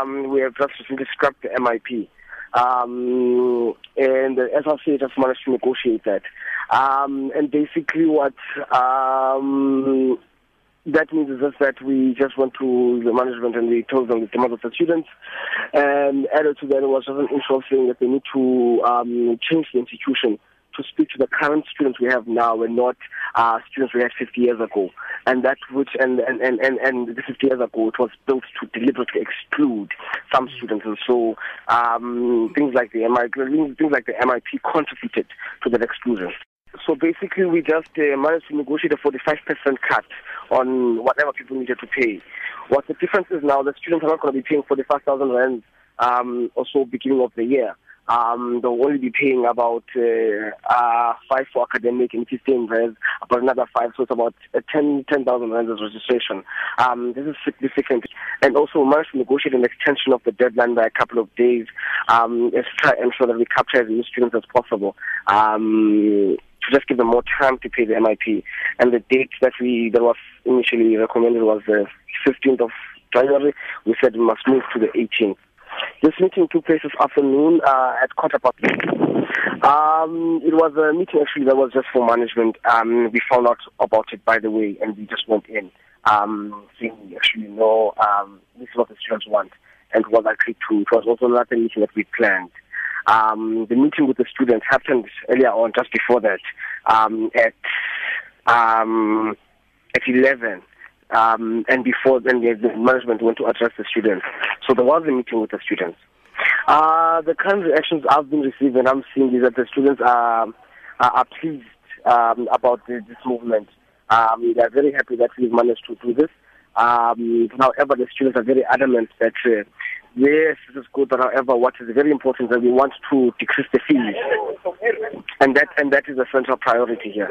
Um, we have just recently scrapped the MIP. Um, and the SRC just managed to negotiate that. Um, and basically what um, that means is just that we just went to the management and we told them the demands of the students. And added to that it was just an issue saying that they need to um, change the institution to speak to the current students we have now and not uh, students we had 50 years ago. And that which, and, and, and, and, and 50 years ago, it was built to deliberately exclude some students. And so um, things like the MIP, things like the MIP contributed to that exclusion. So basically, we just uh, managed to negotiate a 45% cut on whatever people needed to pay. What the difference is now, the students are not going to be paying 45,000 rand um, or so beginning of the year um, they'll only be paying about uh, uh, five for academic and 15 rands, about another five, so it's about uh, 10 10,000 rands as registration. Um, this is significant. And also, we managed to negotiate an extension of the deadline by a couple of days um, to try and ensure that we capture as many students as possible. Um, to just give them more time to pay the MIP. And the date that we that was initially recommended was the 15th of January. We said we must move to the 18th. This meeting took place this afternoon uh, at quarter past. Um, it was a meeting actually that was just for management. Um, we found out about it by the way, and we just went in, um, saying we actually know um, this is what the students want, and was agreed to. It was also not another meeting that we planned. Um, the meeting with the students happened earlier on, just before that, um, at um, at eleven um, and before then the, management went to address the students. So there was a meeting with the students. Uh, the kind of reactions I've been receiving, and I'm seeing is that the students are, are, are pleased um, about the, this movement. Um, they are very happy that we've managed to do this. Um, however, the students are very adamant that uh, yes, this is good, but however, what is very important is that we want to decrease the fees, and that and that is the central priority here.